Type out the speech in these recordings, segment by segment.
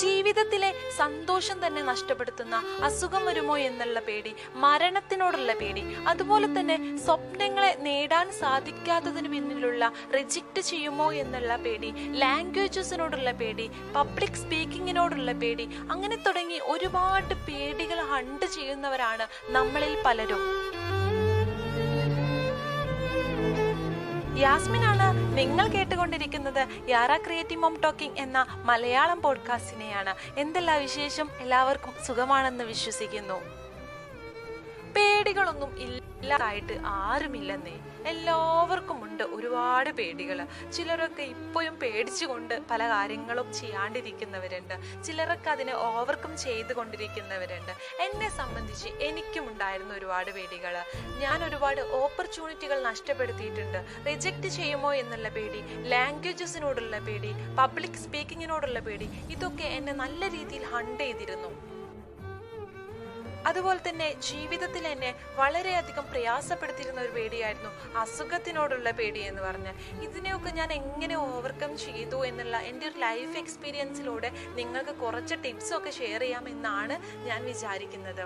ജീവിതത്തിലെ സന്തോഷം തന്നെ നഷ്ടപ്പെടുത്തുന്ന അസുഖം വരുമോ എന്നുള്ള പേടി മരണത്തിനോടുള്ള പേടി അതുപോലെ തന്നെ സ്വപ്നങ്ങളെ നേടാൻ സാധിക്കാത്തതിന് പിന്നിലുള്ള റിജക്റ്റ് ചെയ്യുമോ എന്നുള്ള പേടി ലാംഗ്വേജസിനോടുള്ള പേടി പബ്ലിക് സ്പീക്കിങ്ങിനോടുള്ള പേടി അങ്ങനെ തുടങ്ങി ഒരുപാട് പേടികൾ ഹണ്ട് ചെയ്യുന്നവരാണ് നമ്മളിൽ പലരും. യാസ്മിനാണ് നിങ്ങൾ കേട്ടുകൊണ്ടിരിക്കുന്നത് യാറ ക്രിയേറ്റീവ് മോം ടോക്കിംഗ് എന്ന മലയാളം പോഡ്കാസ്റ്റിനെയാണ്. എന്തെല്ലാം വിശേഷം? എല്ലാവർക്കും സുഖമാണെന്ന് വിശ്വസിക്കുന്നു. പേടികളൊന്നും ഇല്ലാതായിട്ട് ആരുമില്ലെന്നേ. എല്ലാവർക്കും ഉണ്ട് ഒരുപാട് പേടികൾ ചിലരൊക്കെ ഇപ്പോഴും പേടിച്ചുകൊണ്ട് പല കാര്യങ്ങളും ചെയ്യാണ്ടിരിക്കുന്നവരുണ്ട്. ചിലരൊക്കെ അതിനെ ഓവർകം ചെയ്തുകൊണ്ടിരിക്കുന്നവരുണ്ട്. എന്നെ സംബന്ധിച്ച് എനിക്കും ഉണ്ടായിരുന്നു ഒരുപാട് പേടികൾ ഞാൻ ഒരുപാട് ഓപ്പർച്യൂണിറ്റികൾ നഷ്ടപ്പെടുത്തിയിട്ടുണ്ട്. റിജക്റ്റ് ചെയ്യുമോ എന്നുള്ള പേടി ലാംഗ്വേജസിനോടുള്ള പേടി പബ്ലിക് സ്പീക്കിങ്ങിനോടുള്ള പേടി ഇതൊക്കെ എന്നെ നല്ല രീതിയിൽ ഹണ്ട് ചെയ്തിരുന്നു. അതുപോലെ തന്നെ ജീവിതത്തിൽ എന്നെ വളരെയധികം പ്രയാസപ്പെടുത്തിയിരുന്ന ഒരു പേടിയായിരുന്നു. അസുഖത്തിനോടുള്ള പേടി എന്ന് പറഞ്ഞാൽ. ഇതിനെയൊക്കെ ഞാൻ എങ്ങനെ ഓവർകം ചെയ്തു എന്നുള്ള എന്റെ ഒരു ലൈഫ് എക്സ്പീരിയൻസിലൂടെ നിങ്ങൾക്ക് കുറച്ച് ടിപ്സൊക്കെ ഷെയർ ചെയ്യാമെന്നാണ് ഞാൻ വിചാരിക്കുന്നത്.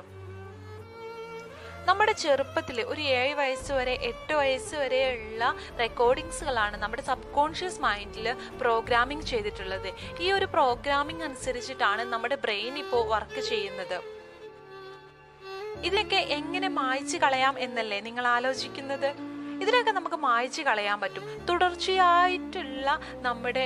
നമ്മുടെ ചെറുപ്പത്തിൽ ഒരു ഏഴ് വയസ്സ് വരെ എട്ട് വയസ്സ് വരെയുള്ള റെക്കോർഡിങ്സുകളാണ് നമ്മുടെ സബ് കോൺഷ്യസ് മൈൻഡിൽ പ്രോഗ്രാമിംഗ് ചെയ്തിട്ടുള്ളത്. ഈ ഒരു പ്രോഗ്രാമിംഗ് അനുസരിച്ചിട്ടാണ് നമ്മുടെ ബ്രെയിൻ ഇപ്പോൾ വർക്ക് ചെയ്യുന്നത്. ഇതിനൊക്കെ എങ്ങനെ മായ്ച്ചു കളയാം എന്നല്ലേ നിങ്ങൾ ആലോചിക്കുന്നത്? ഇതിനൊക്കെ നമുക്ക് മായ്ച്ചു കളയാൻ പറ്റും. തുടർച്ചയായിട്ടുള്ള നമ്മുടെ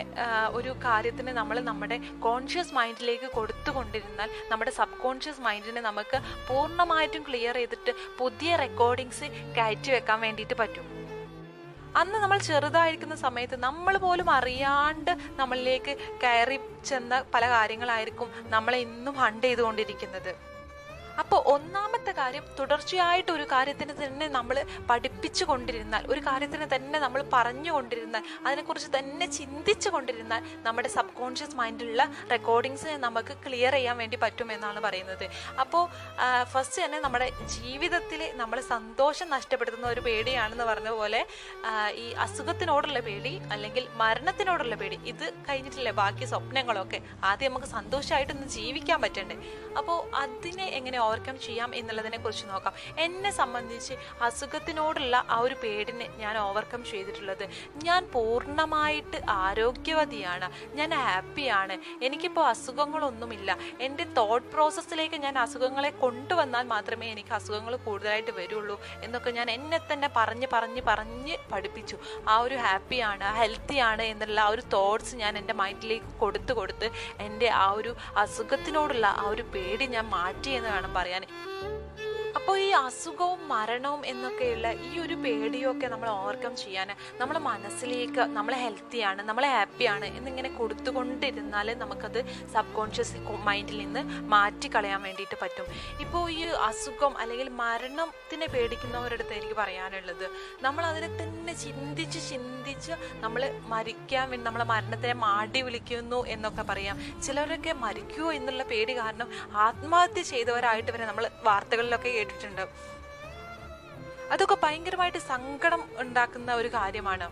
ഒരു കാര്യത്തിന് നമ്മൾ നമ്മുടെ കോൺഷ്യസ് മൈൻഡിലേക്ക് കൊടുത്തുകൊണ്ടിരുന്നാൽ നമ്മുടെ സബ് കോൺഷ്യസ് മൈൻഡിനെ നമുക്ക് പൂർണമായിട്ടും ക്ലിയർ ചെയ്തിട്ട് പുതിയ റെക്കോർഡിങ്സ് കയറ്റി വെക്കാൻ വേണ്ടിയിട്ട് പറ്റും. അന്ന് നമ്മൾ ചെറുതായിരിക്കുന്ന സമയത്ത് നമ്മൾ പോലും അറിയാണ്ട് നമ്മളിലേക്ക് കയറി ചെന്ന പല കാര്യങ്ങളായിരിക്കും നമ്മളെ ഇന്നും ഹണ്ട് ചെയ്തുകൊണ്ടിരിക്കുന്നത്. അപ്പോൾ ഒന്നാമത്തെ കാര്യം തുടർച്ചയായിട്ട് ഒരു കാര്യത്തിന് തന്നെ നമ്മൾ പഠിപ്പിച്ചു കൊണ്ടിരുന്നാൽ ഒരു കാര്യത്തിന് തന്നെ നമ്മൾ പറഞ്ഞു കൊണ്ടിരുന്നാൽ അതിനെക്കുറിച്ച് തന്നെ ചിന്തിച്ചു കൊണ്ടിരുന്നാൽ നമ്മുടെ സബ് കോൺഷ്യസ് മൈൻഡിലുള്ള റെക്കോർഡിങ്സ് നമുക്ക് ക്ലിയർ ചെയ്യാൻ വേണ്ടി പറ്റും എന്നാണ് പറയുന്നത്. അപ്പോൾ ഫസ്റ്റ് തന്നെ നമ്മുടെ ജീവിതത്തിൽ നമ്മൾ സന്തോഷം നഷ്ടപ്പെടുത്തുന്ന ഒരു പേടിയാണെന്ന് പറഞ്ഞ പോലെ ഈ അസുഖത്തിനോടുള്ള പേടി അല്ലെങ്കിൽ മരണത്തിനോടുള്ള പേടി ഇത് കഴിഞ്ഞിട്ടില്ലേ? ബാക്കി സ്വപ്നങ്ങളൊക്കെ. ആദ്യം നമുക്ക് സന്തോഷമായിട്ടൊന്ന് ജീവിക്കാൻ പറ്റണ്ടേ? അപ്പോൾ അതിനെ എങ്ങനെ ഓവർകം ചെയ്യാം എന്നുള്ളതിനെ കുറിച്ച് നോക്കാം. എന്നെ സംബന്ധിച്ച് അസുഖത്തിനോടുള്ള ആ ഒരു പേടിനെ ഞാൻ ഓവർകം ചെയ്തിട്ടുള്ളത് ഞാൻ പൂർണമായിട്ട് ആരോഗ്യവതിയാണ്. ഞാൻ ഹാപ്പിയാണ്. എനിക്കിപ്പോൾ അസുഖങ്ങളൊന്നുമില്ല. എന്റെ തോട്ട് പ്രോസസ്സിലേക്ക് ഞാൻ അസുഖങ്ങളെ കൊണ്ടുവന്നാൽ മാത്രമേ എനിക്ക് അസുഖങ്ങൾ കൂടുതലായിട്ട് വരുള്ളൂ എന്നൊക്കെ ഞാൻ എന്നെ തന്നെ പറഞ്ഞ് പറഞ്ഞ് പറഞ്ഞ് പഠിപ്പിച്ചു. ആ ഒരു ഹാപ്പിയാണ് ഹെൽത്തിയാണ് എന്നുള്ള ആ ഒരു തോട്ട്സ് ഞാൻ എന്റെ മൈൻഡിലേക്ക് കൊടുത്ത് കൊടുത്ത് എന്റെ ആ ഒരു അസുഖത്തിനോടുള്ള ആ ഒരു പേടി ഞാൻ മാറ്റി എന്ന് വേണം പറയാൻ അപ്പോൾ ഈ അസുഖവും മരണവും എന്നൊക്കെയുള്ള ഈ ഒരു പേടിയൊക്കെ നമ്മൾ ഓവർകം ചെയ്യാൻ നമ്മളെ മനസ്സിലേക്ക് നമ്മൾ ഹെൽത്തിയാണ് നമ്മൾ ഹാപ്പിയാണ് എന്നിങ്ങനെ കൊടുത്തുകൊണ്ടിരുന്നാൽ നമുക്കത് സബ് കോൺഷ്യസ് മൈൻഡിൽ നിന്ന് മാറ്റി കളയാൻ വേണ്ടിയിട്ട് പറ്റും. ഇപ്പോൾ ഈ അസുഖം അല്ലെങ്കിൽ മരണത്തിനെ പേടിക്കുന്നവരടുത്ത് എനിക്ക് പറയാനുള്ളത് നമ്മൾ അതിനെ തന്നെ ചിന്തിച്ച് ചിന്തിച്ച് നമ്മൾ മരിക്കാൻ വേണ്ടി നമ്മളെ മരണത്തിനെ മാടി വിളിക്കുന്നു എന്നൊക്കെ പറയാം. ചിലരൊക്കെ മരിക്കുമോ എന്നുള്ള പേടി കാരണം ആത്മഹത്യ ചെയ്തവരായിട്ട് വരെ നമ്മൾ വാർത്തകളിലൊക്കെ കേട്ടിട്ടുണ്ട്. അതൊക്കെ ഭയങ്കരമായിട്ട് സങ്കടം ഉണ്ടാക്കുന്ന ഒരു കാര്യമാണ്.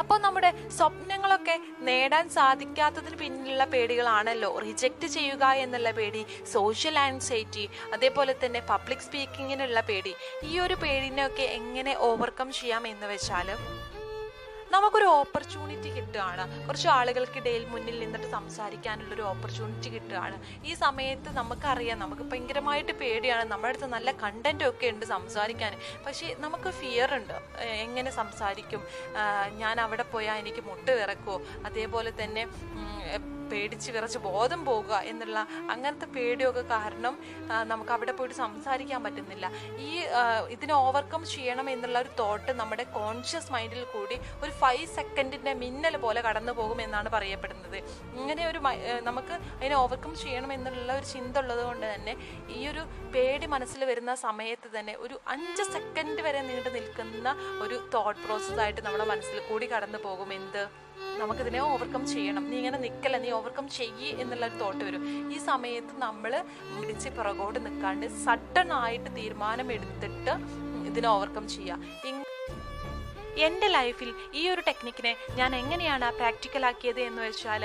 അപ്പോൾ നമ്മുടെ സ്വപ്നങ്ങളൊക്കെ നേടാൻ സാധിക്കാത്തതിന് പിന്നിലുള്ള പേടികളാണല്ലോ. റിജക്റ്റ് ചെയ്യുക എന്നുള്ള പേടി സോഷ്യൽ ആൻസൈറ്റി അതേപോലെ തന്നെ പബ്ലിക് സ്പീക്കിങ്ങിനുള്ള പേടി. ഈ ഒരു പേടിനെയൊക്കെ എങ്ങനെ ഓവർകം ചെയ്യാം എന്ന് വെച്ചാൽ നമുക്കൊരു ഓപ്പർച്യൂണിറ്റി കിട്ടുകയാണ്. കുറച്ച് ആളുകൾക്കിടയിൽ മുന്നിൽ നിന്നിട്ട് സംസാരിക്കാനുള്ള ഒരു ഓപ്പർച്യൂണിറ്റി കിട്ടുകയാണ്. ഈ സമയത്ത് നമുക്കറിയാം നമുക്ക് ഭയങ്കരമായിട്ട് പേടിയാണ്. നമ്മുടെ അടുത്ത് നല്ല കണ്ടന്റ് ഒക്കെ ഉണ്ട് സംസാരിക്കാൻ. പക്ഷേ നമുക്ക് ഫിയർ ഉണ്ട്. എങ്ങനെ സംസാരിക്കും? ഞാൻ അവിടെ പോയാൽ എനിക്ക് മുട്ട് വിറക്കുമോ അതേപോലെ തന്നെ പേടിച്ച് വിറച്ച് ബോധം പോകുക എന്നുള്ള അങ്ങനത്തെ പേടിയൊക്കെ കാരണം നമുക്ക് അവിടെ പോയിട്ട് സംസാരിക്കാൻ പറ്റുന്നില്ല. ഈ ഇതിനെ ഓവർകം ചെയ്യണം എന്നുള്ള ഒരു തോട്ട് നമ്മുടെ കോൺഷ്യസ് മൈൻഡിൽ കൂടി ഒരു ഫൈവ് സെക്കൻഡിന്റെ മിന്നൽ പോലെ കടന്നു പോകും എന്നാണ് പറയപ്പെടുന്നത്. ഇങ്ങനെ ഒരു നമുക്ക് അതിനെ ഓവർകം ചെയ്യണം എന്നുള്ള ഒരു ചിന്ത ഉള്ളത് കൊണ്ട് തന്നെ ഈ ഒരു പേടി മനസ്സിൽ വരുന്ന സമയത്ത് തന്നെ ഒരു അഞ്ച് സെക്കൻഡ് വരെ നീണ്ടു നിൽക്കുന്ന ഒരു തോട്ട് പ്രോസസ്സായിട്ട് നമ്മുടെ മനസ്സിൽ കൂടി കടന്നു പോകും. എന്ത്? നമുക്കിതിനെ ഓവർകം ചെയ്യണം. നീ ഇങ്ങനെ നിൽക്കല്ല നീ ഓവർകം ചെയ്യ് എന്നുള്ള ഒരു തോട്ട് വരും. ഈ സമയത്ത് നമ്മൾ പിടിച്ച് പിറകോട്ട് നിൽക്കാണ്ട് സഡൻ ആയിട്ട് തീരുമാനം എടുത്തിട്ട് ഇതിനെ ഓവർകം ചെയ്യുക എന്റെ ലൈഫിൽ ഈ ഒരു ടെക്നിക്കിനെ ഞാൻ എങ്ങനെയാണ് പ്രാക്ടിക്കൽ ആക്കിയത് എന്ന് വെച്ചാൽ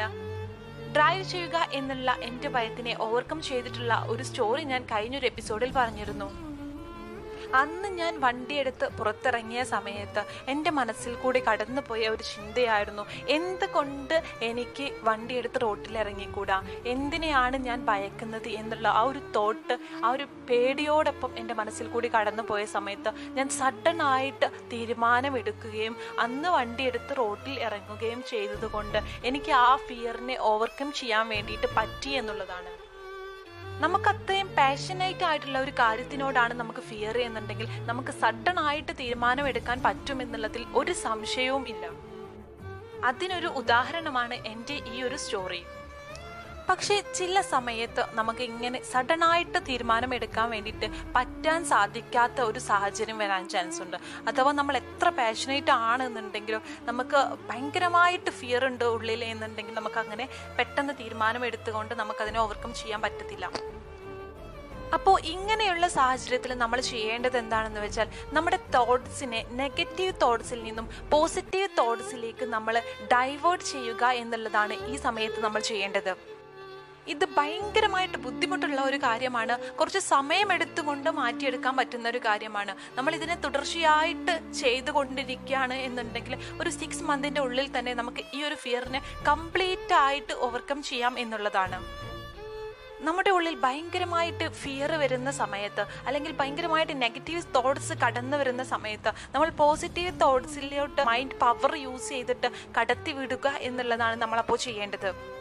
ഡ്രൈവ് ചെയ്യുക എന്നുള്ള എന്റെ ഭയത്തിനെ ഓവർകം ചെയ്തിട്ടുള്ള ഒരു സ്റ്റോറി ഞാൻ കഴിഞ്ഞൊരു എപ്പിസോഡിൽ പറഞ്ഞിരുന്നു. അന്ന് ഞാൻ വണ്ടിയെടുത്ത് പുറത്തിറങ്ങിയ സമയത്ത് എന്റെ മനസ്സിൽ കൂടി കടന്നുപോയ ഒരു ചിന്തയായിരുന്നു. എന്തുകൊണ്ട് എനിക്ക് വണ്ടിയെടുത്ത് റോട്ടിൽ ഇറങ്ങിക്കൂടാ എന്തിനെയാണ് ഞാൻ ഭയക്കുന്നത് എന്നുള്ള ആ ഒരു തോട്ട് ആ ഒരു പേടിയോടൊപ്പം എന്റെ മനസ്സിൽ കൂടി കടന്നുപോയ സമയത്ത് ഞാൻ സഡൻ ആയിട്ട് തീരുമാനമെടുക്കുകയും അന്ന് വണ്ടിയെടുത്ത് റോട്ടിൽ ഇറങ്ങുകയും ചെയ്തതുകൊണ്ട് എനിക്ക് ആ ഫിയറിനെ ഓവർകം ചെയ്യാൻ വേണ്ടിയിട്ട് പറ്റി എന്നുള്ളതാണ്. നമുക്ക് അത്രയും പാഷനേറ്റ് ആയിട്ടുള്ള ഒരു കാര്യത്തിനോടാണ് നമുക്ക് ഫിയർ എന്നുണ്ടെങ്കിൽ നമുക്ക് സഡൻ ആയിട്ട് തീരുമാനമെടുക്കാൻ പറ്റുമെന്നുള്ളതിൽ ഒരു സംശയവും ഇല്ല. അതിനൊരു ഉദാഹരണമാണ് എന്റെ ഈ ഒരു സ്റ്റോറി പക്ഷേ ചില സമയത്ത് നമുക്ക് ഇങ്ങനെ സഡൻ ആയിട്ട് തീരുമാനം എടുക്കാൻ വേണ്ടിയിട്ട് പറ്റാൻ സാധിക്കാത്ത ഒരു സാഹചര്യം വരാൻ ചാൻസ് ഉണ്ട് അഥവാ നമ്മൾ എത്ര പാഷനേറ്റ് ആണ് ആണെന്നുണ്ടെങ്കിലും നമുക്ക് ഭയങ്കരമായിട്ട് ഫിയർ ഉണ്ട് ഉള്ളിൽ എന്നുണ്ടെങ്കിൽ നമുക്ക് അങ്ങനെ പെട്ടെന്ന് തീരുമാനം എടുത്തുകൊണ്ട് നമുക്കതിനെ ഓവർകം ചെയ്യാൻ പറ്റത്തില്ല. അപ്പോൾ ഇങ്ങനെയുള്ള സാഹചര്യത്തിൽ നമ്മൾ ചെയ്യേണ്ടത് എന്താണെന്ന് വെച്ചാൽ നമ്മുടെ തോട്ട്സിനെ നെഗറ്റീവ് തോട്ട്സിൽ നിന്നും പോസിറ്റീവ് തോട്ട്സിലേക്ക് നമ്മൾ ഡൈവേർട്ട് ചെയ്യുക എന്നുള്ളതാണ് ഈ സമയത്ത് നമ്മൾ ചെയ്യേണ്ടത്. ഇത് ഭയങ്കരമായിട്ട് ബുദ്ധിമുട്ടുള്ള ഒരു കാര്യമാണ്. കുറച്ച് സമയമെടുത്തുകൊണ്ട് മാറ്റിയെടുക്കാൻ പറ്റുന്ന ഒരു കാര്യമാണ്. നമ്മൾ ഇതിനെ തുടർച്ചയായിട്ട് ചെയ്തുകൊണ്ടിരിക്കുകയാണ് എന്നുണ്ടെങ്കിൽ ഒരു സിക്സ് മന്തിന്റെ ഉള്ളിൽ തന്നെ നമുക്ക് ഈ ഒരു ഫിയറിനെ കംപ്ലീറ്റ് ആയിട്ട് ഓവർകം ചെയ്യാം എന്നുള്ളതാണ്. നമ്മുടെ ഉള്ളിൽ ഭയങ്കരമായിട്ട് ഫിയർ വരുന്ന സമയത്ത് അല്ലെങ്കിൽ ഭയങ്കരമായിട്ട് നെഗറ്റീവ് തോട്ട്സ് കടന്നു വരുന്ന സമയത്ത് നമ്മൾ പോസിറ്റീവ് തോട്ട്സിലോട്ട് മൈൻഡ് പവർ യൂസ് ചെയ്തിട്ട് കടത്തി വിടുക എന്നുള്ളതാണ് നമ്മളപ്പോൾ ചെയ്യേണ്ടത്.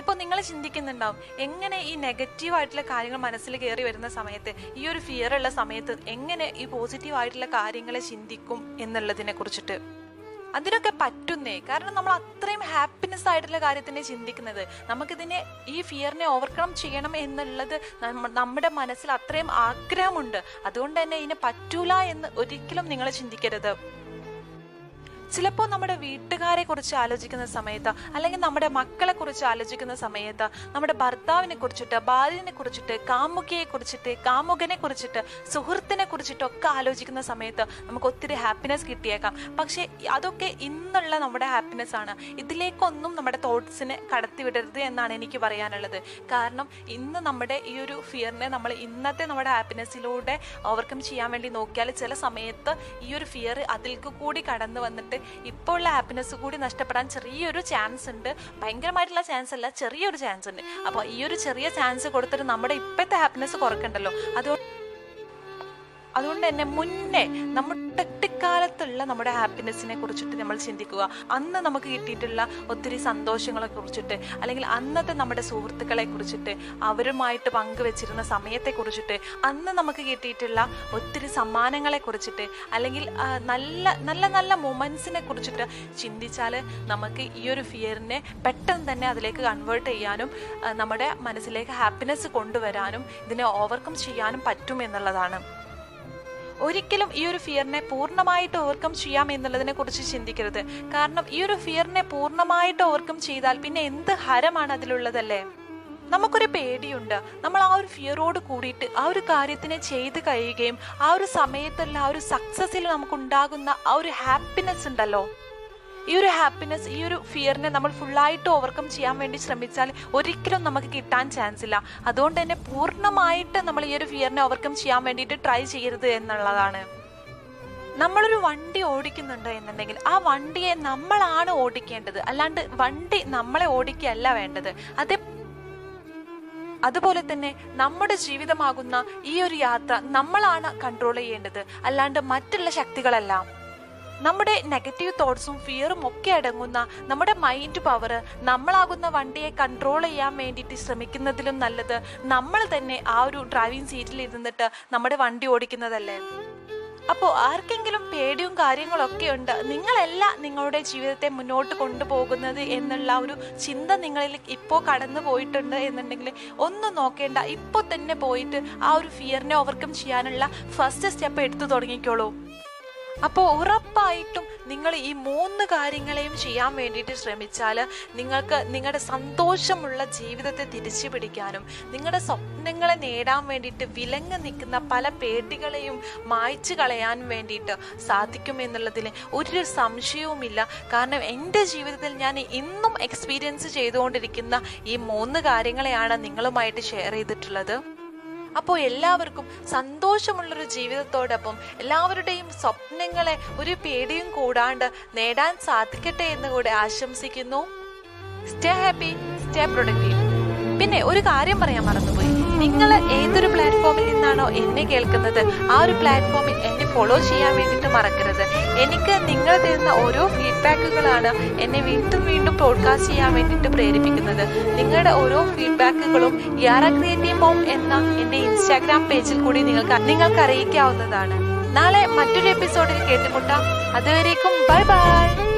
ഇപ്പോൾ നിങ്ങൾ ചിന്തിക്കുന്നുണ്ടാവും എങ്ങനെ ഈ നെഗറ്റീവ് ആയിട്ടുള്ള കാര്യങ്ങൾ മനസ്സിൽ കയറി വരുന്ന സമയത്ത് ഈ ഒരു ഫിയർ ഉള്ള സമയത്ത് എങ്ങനെ ഈ പോസിറ്റീവ് ആയിട്ടുള്ള കാര്യങ്ങളെ ചിന്തിക്കും എന്നുള്ളതിനെ കുറിച്ചിട്ട്. അതിനൊക്കെ പറ്റുന്നേ. കാരണം നമ്മൾ അത്രയും ഹാപ്പിനെസ് ആയിട്ടുള്ള കാര്യത്തിനെ ചിന്തിക്കുന്നത്. നമുക്കിതിനെ ഈ ഫിയറിനെ ഓവർകം ചെയ്യണം എന്നുള്ളത് നമ്മുടെ മനസ്സിൽ അത്രയും ആഗ്രഹമുണ്ട്. അതുകൊണ്ട് തന്നെ ഇതിനെ പറ്റൂല എന്ന് ഒരിക്കലും നിങ്ങൾ ചിന്തിക്കരുത്. ചിലപ്പോൾ നമ്മുടെ വീട്ടുകാരെ കുറിച്ച് ആലോചിക്കുന്ന സമയത്ത് അല്ലെങ്കിൽ നമ്മുടെ മക്കളെ കുറിച്ച് ആലോചിക്കുന്ന സമയത്ത് നമ്മുടെ ഭർത്താവിനെ കുറിച്ചിട്ട് ഭാര്യനെ കുറിച്ചിട്ട് കാമുകിയെ കുറിച്ചിട്ട് കാമുകനെ കുറിച്ചിട്ട് സുഹൃത്തിനെ കുറിച്ചിട്ടൊക്കെ ആലോചിക്കുന്ന സമയത്ത് നമുക്ക് ഒത്തിരി ഹാപ്പിനെസ് കിട്ടിയേക്കാം. പക്ഷേ അതൊക്കെ ഇന്നുള്ള നമ്മുടെ ഹാപ്പിനെസ് ആണ്. ഇതിലേക്കൊന്നും നമ്മുടെ തോട്ട്സിനെ കടത്തിവിടരുത് എന്നാണ് എനിക്ക് പറയാനുള്ളത്. കാരണം ഇന്ന് നമ്മുടെ ഈ ഒരു ഫിയറിനെ നമ്മൾ ഇന്നത്തെ നമ്മുടെ ഹാപ്പിനെസ്സിലൂടെ ഓവർകം ചെയ്യാൻ വേണ്ടി നോക്കിയാൽ ചില സമയത്ത് ഈ ഒരു ഫിയർ അതിൽക്ക് കൂടി കടന്നു വന്നിട്ട് ഇപ്പോൾ ഉള്ള ഹാപ്പിനെസ് കൂടി നഷ്ടപ്പെടാൻ ചെറിയൊരു ചാൻസ് ഉണ്ട്. ഭയങ്കരമായിട്ടുള്ള ചാൻസ് അല്ല ചെറിയൊരു ചാൻസ് ഉണ്ട്. അപ്പോൾ ഈ ഒരു ചെറിയ ചാൻസ് കൊടുത്തിട്ട് നമ്മുടെ ഇപ്പോഴത്തെ ഹാപ്പിനെസ് കുറക്കണ്ടല്ലോ. അതുകൊണ്ട് അതുകൊണ്ട് തന്നെ മുന്നേ നമ്മുടെ കുട്ടിക്കാലത്തുള്ള നമ്മുടെ ഹാപ്പിനെസ്സിനെ കുറിച്ചിട്ട് നമ്മൾ ചിന്തിക്കുക. അന്ന് നമുക്ക് കിട്ടിയിട്ടുള്ള ഒത്തിരി സന്തോഷങ്ങളെ കുറിച്ചിട്ട് അല്ലെങ്കിൽ അന്നത്തെ നമ്മുടെ സുഹൃത്തുക്കളെ കുറിച്ചിട്ട് അവരുമായിട്ട് പങ്കുവെച്ചിരുന്ന സമയത്തെ കുറിച്ചിട്ട് അന്ന് നമുക്ക് കിട്ടിയിട്ടുള്ള ഒത്തിരി സമ്മാനങ്ങളെ കുറിച്ചിട്ട് അല്ലെങ്കിൽ നല്ല നല്ല നല്ല മൊമെന്റ്സിനെ കുറിച്ചിട്ട് ചിന്തിച്ചാൽ നമുക്ക് ഈ ഒരു ഫിയറിനെ പെട്ടെന്ന് തന്നെ അതിലേക്ക് കൺവേർട്ട് ചെയ്യാനും നമ്മുടെ മനസ്സിലേക്ക് ഹാപ്പിനെസ് കൊണ്ടുവരാനും ഇതിനെ ഓവർകം ചെയ്യാനും പറ്റും എന്നുള്ളതാണ്. ഒരിക്കലും ഈ ഒരു ഫിയറിനെ പൂർണമായിട്ട് ഓവർകം ചെയ്യാം എന്നുള്ളതിനെ കുറിച്ച് ചിന്തിക്കരുത്. കാരണം ഈ ഒരു ഫിയറിനെ പൂർണമായിട്ട് ഓവർകം ചെയ്താൽ പിന്നെ എന്ത് ഹരമാണ് അതിലുള്ളതല്ലേ? നമുക്കൊരു പേടിയുണ്ട്. നമ്മൾ ആ ഒരു ഫിയറോട് കൂടിയിട്ട് ആ ഒരു കാര്യത്തിനെ ചെയ്ത് കഴിയുകയും ആ ഒരു സമയത്തുള്ള ആ ഒരു സക്സസിൽ നമുക്കുണ്ടാകുന്ന ആ ഒരു ഹാപ്പിനെസ് ഉണ്ടല്ലോ. ഈ ഒരു ഹാപ്പിനെസ് ഈ ഒരു ഫിയറിനെ നമ്മൾ ഫുള്ളായിട്ട് ഓവർകം ചെയ്യാൻ വേണ്ടി ശ്രമിച്ചാൽ ഒരിക്കലും നമുക്ക് കിട്ടാൻ ചാൻസ് ഇല്ല. അതുകൊണ്ട് തന്നെ പൂർണമായിട്ട് നമ്മൾ ഈ ഒരു ഫിയറിനെ ഓവർകം ചെയ്യാൻ വേണ്ടിയിട്ട് ട്രൈ ചെയ്യരുത് എന്നുള്ളതാണ്. നമ്മളൊരു വണ്ടി ഓടിക്കുന്നുണ്ട് എന്നുണ്ടെങ്കിൽ ആ വണ്ടിയെ നമ്മളാണ് ഓടിക്കേണ്ടത്. അല്ലാണ്ട് വണ്ടി നമ്മളെ ഓടിക്കുകയല്ല വേണ്ടത്. അതേ അതുപോലെ തന്നെ നമ്മുടെ ജീവിതമാകുന്ന ഈ ഒരു യാത്ര നമ്മളാണ് കൺട്രോൾ ചെയ്യേണ്ടത്. അല്ലാണ്ട് മറ്റുള്ള ശക്തികളല്ല നമ്മുടെ നെഗറ്റീവ് തോട്ട്സും ഫിയറും ഒക്കെ അടങ്ങുന്ന നമ്മുടെ മൈൻഡ് പവർ നമ്മളാകുന്ന വണ്ടിയെ കൺട്രോൾ ചെയ്യാൻ വേണ്ടിയിട്ട് ശ്രമിക്കുന്നതിലും നല്ലത് നമ്മൾ തന്നെ ആ ഒരു ഡ്രൈവിംഗ് സീറ്റിൽ ഇരുന്നിട്ട് നമ്മുടെ വണ്ടി ഓടിക്കുന്നതല്ലേ? അപ്പോൾ ആർക്കെങ്കിലും പേടിയും കാര്യങ്ങളൊക്കെ ഉണ്ട് നിങ്ങളല്ല നിങ്ങളുടെ ജീവിതത്തെ മുന്നോട്ട് കൊണ്ടുപോകുന്നത് എന്നുള്ള ഒരു ചിന്ത നിങ്ങളിൽ ഇപ്പോൾ കടന്നു പോയിട്ടുണ്ട് എന്നുണ്ടെങ്കിൽ ഒന്നും നോക്കേണ്ട ഇപ്പോൾ തന്നെ പോയിട്ട് ആ ഒരു ഫിയറിനെ ഓവർകം ചെയ്യാനുള്ള ഫസ്റ്റ് സ്റ്റെപ്പ് എടുത്തു തുടങ്ങിക്കോളൂ. അപ്പോൾ ഉറപ്പായിട്ടും നിങ്ങൾ ഈ മൂന്ന് കാര്യങ്ങളെയും ചെയ്യാൻ വേണ്ടിയിട്ട് ശ്രമിച്ചാൽ നിങ്ങൾക്ക് നിങ്ങളുടെ സന്തോഷമുള്ള ജീവിതത്തെ തിരിച്ചു പിടിക്കാനും നിങ്ങളുടെ സ്വപ്നങ്ങളെ നേടാൻ വേണ്ടിയിട്ട് വിലങ്ങ് നിൽക്കുന്ന പല പേടികളെയും മായ്ച്ചു കളയാൻ വേണ്ടിയിട്ട് സാധിക്കുമെന്നുള്ളതിൽ ഒരു സംശയവുമില്ല. കാരണം എന്റെ ജീവിതത്തിൽ ഞാൻ ഇന്നും എക്സ്പീരിയൻസ് ചെയ്തുകൊണ്ടിരിക്കുന്ന ഈ മൂന്ന് കാര്യങ്ങളെയാണ് നിങ്ങളുമായിട്ട് ഷെയർ ചെയ്തിട്ടുള്ളത്. അപ്പോൾ എല്ലാവർക്കും സന്തോഷമുള്ളൊരു ജീവിതത്തോടൊപ്പം എല്ലാവരുടെയും സ്വപ്നങ്ങളെ ഒരു പേടിയും കൂടാണ്ട് നേടാൻ സാധിക്കട്ടെ എന്ന് കൂടെ ആശംസിക്കുന്നു. സ്റ്റേ ഹാപ്പി സ്റ്റേ പ്രൊഡക്റ്റീവ് പിന്നെ ഒരു കാര്യം പറയാൻ മറന്നുപോയി. നിങ്ങൾ ഏതൊരു പ്ലാറ്റ്ഫോമിൽ നിന്നാണോ എന്നെ കേൾക്കുന്നത് ആ ഒരു പ്ലാറ്റ്ഫോമിൽ എന്നെ ഫോളോ ചെയ്യാൻ വേണ്ടിയിട്ട് മറക്കരുത്. എനിക്ക് നിങ്ങൾ തരുന്ന ഓരോ ഫീഡ്ബാക്കുകളാണ് എന്നെ വീണ്ടും വീണ്ടും പോഡ്കാസ്റ്റ് ചെയ്യാൻ വേണ്ടിയിട്ട് പ്രേരിപ്പിക്കുന്നത്. നിങ്ങളുടെ ഓരോ ഫീഡ്ബാക്കുകളും യാറ ക്രിയേറ്റീവ് ഹോം എന്ന എന്റെ ഇൻസ്റ്റാഗ്രാം പേജിൽ കൂടി നിങ്ങൾക്ക് നിങ്ങൾക്ക് അറിയിക്കാവുന്നതാണ് നാളെ മറ്റൊരു എപ്പിസോഡിൽ കേട്ടുമുട്ടാം. അതുവരേക്കും ബൈ ബൈ